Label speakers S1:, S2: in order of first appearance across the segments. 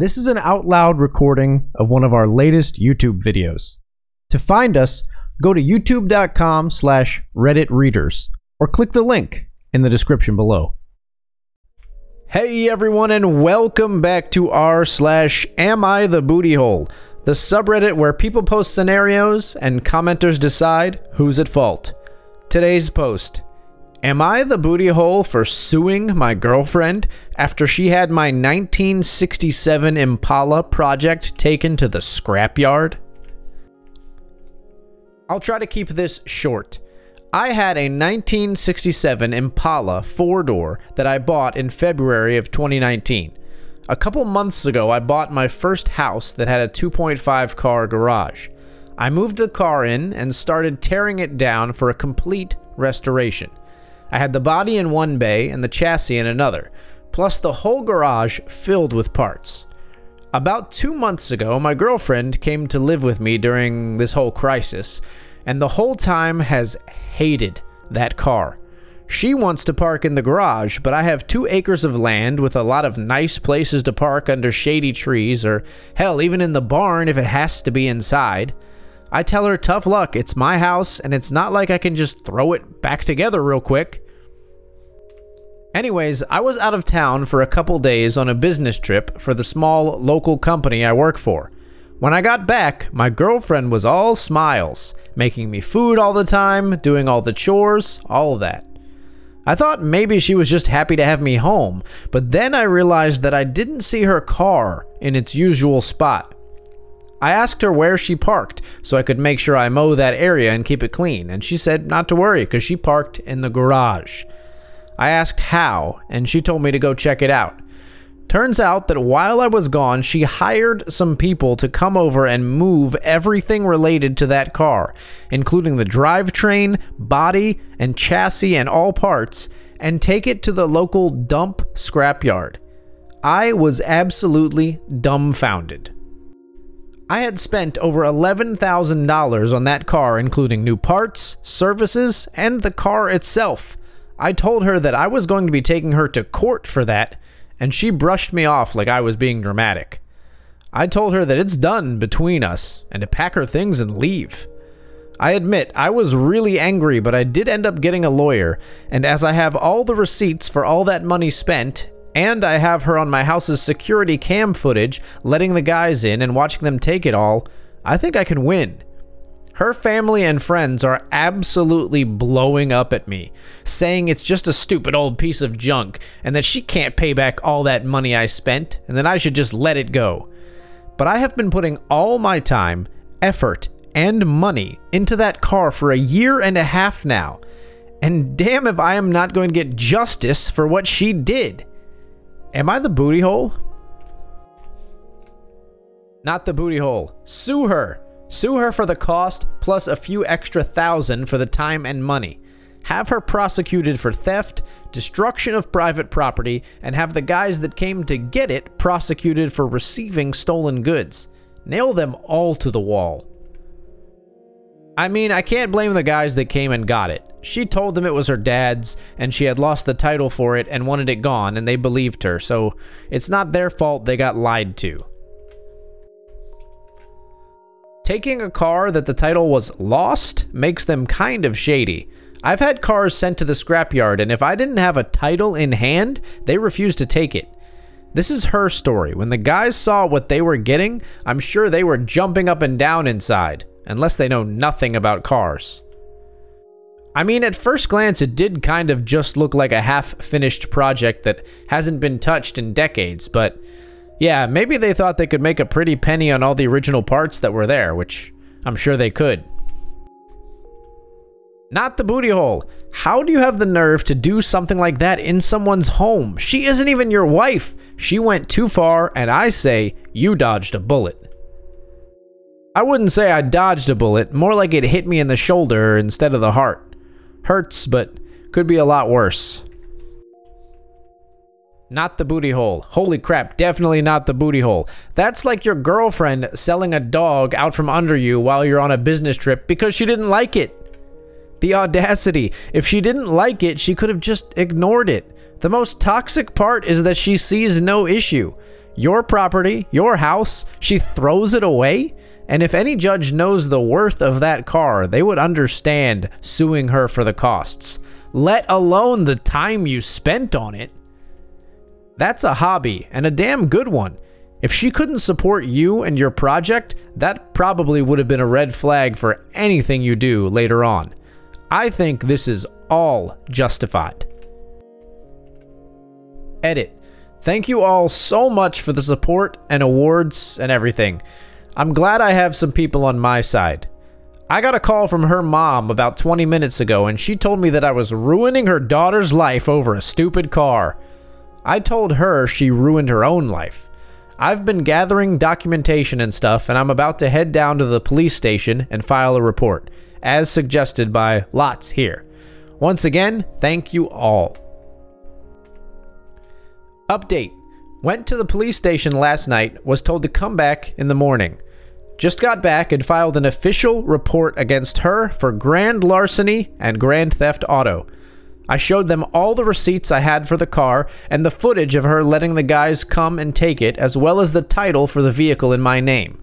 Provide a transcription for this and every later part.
S1: This is an out loud recording of one of our latest YouTube videos. To find us, go to youtube.com slash reddit readers or click the link in the description below. Hey everyone and welcome back to r slash am I the booty hole, the subreddit where people post scenarios and commenters decide who's at fault. Today's post. Am I the booty hole for suing my girlfriend after she had my 1967 Impala project taken to the scrapyard? I'll try to keep this short. I had a 1967 Impala four door that I bought in February of 2019. A couple months ago, I bought my first house that had a 2.5 car garage. I moved the car in and started tearing it down for a complete restoration. I had the body in one bay and the chassis in another, plus the whole garage filled with parts. About two months ago, my girlfriend came to live with me during this whole crisis, and the whole time has hated that car. She wants to park in the garage, but I have two acres of land with a lot of nice places to park under shady trees, or hell, even in the barn if it has to be inside. I tell her tough luck, it's my house, and it's not like I can just throw it back together real quick. Anyways, I was out of town for a couple days on a business trip for the small local company I work for. When I got back, my girlfriend was all smiles, making me food all the time, doing all the chores, all of that. I thought maybe she was just happy to have me home, but then I realized that I didn't see her car in its usual spot. I asked her where she parked so I could make sure I mow that area and keep it clean, and she said not to worry because she parked in the garage. I asked how, and she told me to go check it out. Turns out that while I was gone, she hired some people to come over and move everything related to that car, including the drivetrain, body, and chassis and all parts, and take it to the local dump scrapyard. I was absolutely dumbfounded. I had spent over $11,000 on that car, including new parts, services, and the car itself. I told her that I was going to be taking her to court for that, and she brushed me off like I was being dramatic. I told her that it's done between us and to pack her things and leave. I admit, I was really angry, but I did end up getting a lawyer, and as I have all the receipts for all that money spent, and I have her on my house's security cam footage, letting the guys in and watching them take it all, I think I can win. Her family and friends are absolutely blowing up at me, saying it's just a stupid old piece of junk and that she can't pay back all that money I spent and that I should just let it go. But I have been putting all my time, effort, and money into that car for a year and a half now. And damn if I am not going to get justice for what she did. Am I the booty hole? Not the booty hole. Sue her. Sue her for the cost plus a few extra thousand for the time and money. Have her prosecuted for theft, destruction of private property, and have the guys that came to get it prosecuted for receiving stolen goods. Nail them all to the wall. I mean, I can't blame the guys that came and got it. She told them it was her dad's, and she had lost the title for it and wanted it gone, and they believed her, so it's not their fault they got lied to. Taking a car that the title was lost makes them kind of shady. I've had cars sent to the scrapyard, and if I didn't have a title in hand, they refused to take it. This is her story. When the guys saw what they were getting, I'm sure they were jumping up and down inside, unless they know nothing about cars. I mean, at first glance, it did kind of just look like a half-finished project that hasn't been touched in decades, but yeah, maybe they thought they could make a pretty penny on all the original parts that were there, which I'm sure they could. Not the booty hole. How do you have the nerve to do something like that in someone's home? She isn't even your wife. She went too far, and I say you dodged a bullet. I wouldn't say I dodged a bullet, more like it hit me in the shoulder instead of the heart. Hurts, but could be a lot worse. Not the booty hole. Holy crap, definitely not the booty hole. That's like your girlfriend selling a dog out from under you while you're on a business trip because she didn't like it. The audacity. If she didn't like it, she could have just ignored it. The most toxic part is that she sees no issue. Your property, your house, she throws it away? And if any judge knows the worth of that car, they would understand suing her for the costs, let alone the time you spent on it. That's a hobby, and a damn good one. If she couldn't support you and your project, that probably would have been a red flag for anything you do later on. I think this is all justified. Edit. Thank you all so much for the support and awards and everything. I'm glad I have some people on my side. I got a call from her mom about 20 minutes ago and she told me that I was ruining her daughter's life over a stupid car. I told her she ruined her own life. I've been gathering documentation and stuff and I'm about to head down to the police station and file a report, as suggested by Lots here. Once again, thank you all. Update. Went to the police station last night, was told to come back in the morning. Just got back and filed an official report against her for grand larceny and grand theft auto. I showed them all the receipts I had for the car and the footage of her letting the guys come and take it, as well as the title for the vehicle in my name.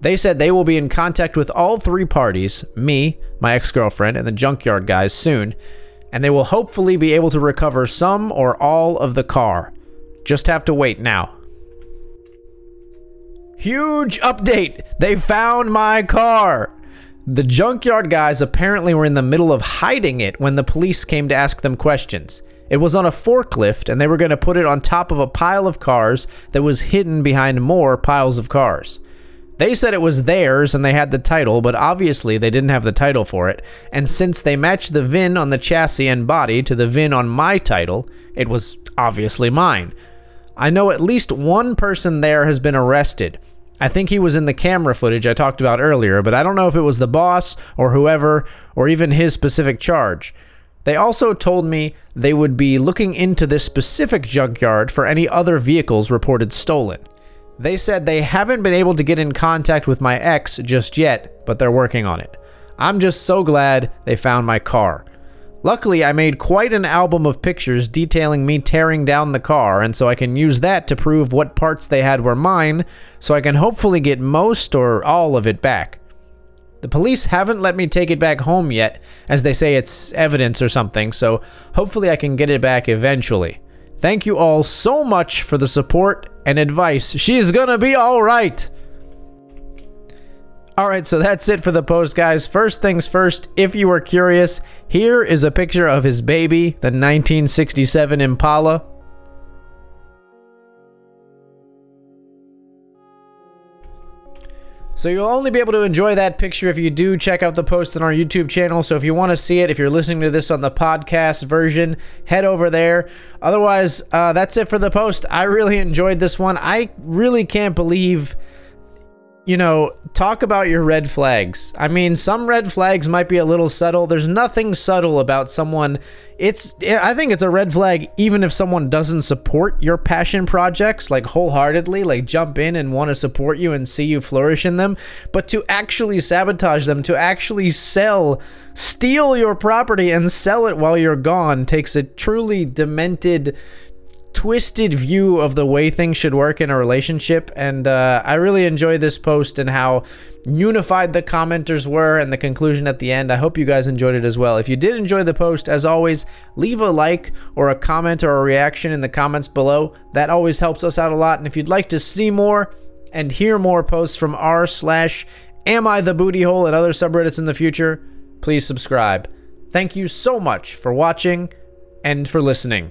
S1: They said they will be in contact with all three parties me, my ex girlfriend, and the junkyard guys soon, and they will hopefully be able to recover some or all of the car. Just have to wait now. Huge update! They found my car! The junkyard guys apparently were in the middle of hiding it when the police came to ask them questions. It was on a forklift and they were going to put it on top of a pile of cars that was hidden behind more piles of cars. They said it was theirs and they had the title, but obviously they didn't have the title for it, and since they matched the VIN on the chassis and body to the VIN on my title, it was obviously mine. I know at least one person there has been arrested. I think he was in the camera footage I talked about earlier, but I don't know if it was the boss or whoever or even his specific charge. They also told me they would be looking into this specific junkyard for any other vehicles reported stolen. They said they haven't been able to get in contact with my ex just yet, but they're working on it. I'm just so glad they found my car. Luckily, I made quite an album of pictures detailing me tearing down the car, and so I can use that to prove what parts they had were mine, so I can hopefully get most or all of it back. The police haven't let me take it back home yet, as they say it's evidence or something, so hopefully I can get it back eventually. Thank you all so much for the support and advice. She's gonna be alright! All right, so that's it for the post, guys. First things first, if you are curious, here is a picture of his baby, the 1967 Impala. So you'll only be able to enjoy that picture if you do check out the post on our YouTube channel. So if you want to see it, if you're listening to this on the podcast version, head over there. Otherwise, uh, that's it for the post. I really enjoyed this one. I really can't believe you know, talk about your red flags. I mean, some red flags might be a little subtle. There's nothing subtle about someone. It's I think it's a red flag even if someone doesn't support your passion projects like wholeheartedly, like jump in and want to support you and see you flourish in them, but to actually sabotage them, to actually sell, steal your property and sell it while you're gone takes a truly demented twisted view of the way things should work in a relationship. And uh, I really enjoy this post and how unified the commenters were and the conclusion at the end. I hope you guys enjoyed it as well. If you did enjoy the post, as always, leave a like or a comment or a reaction in the comments below. That always helps us out a lot. And if you'd like to see more and hear more posts from r slash am I the booty hole and other subreddits in the future, please subscribe. Thank you so much for watching and for listening.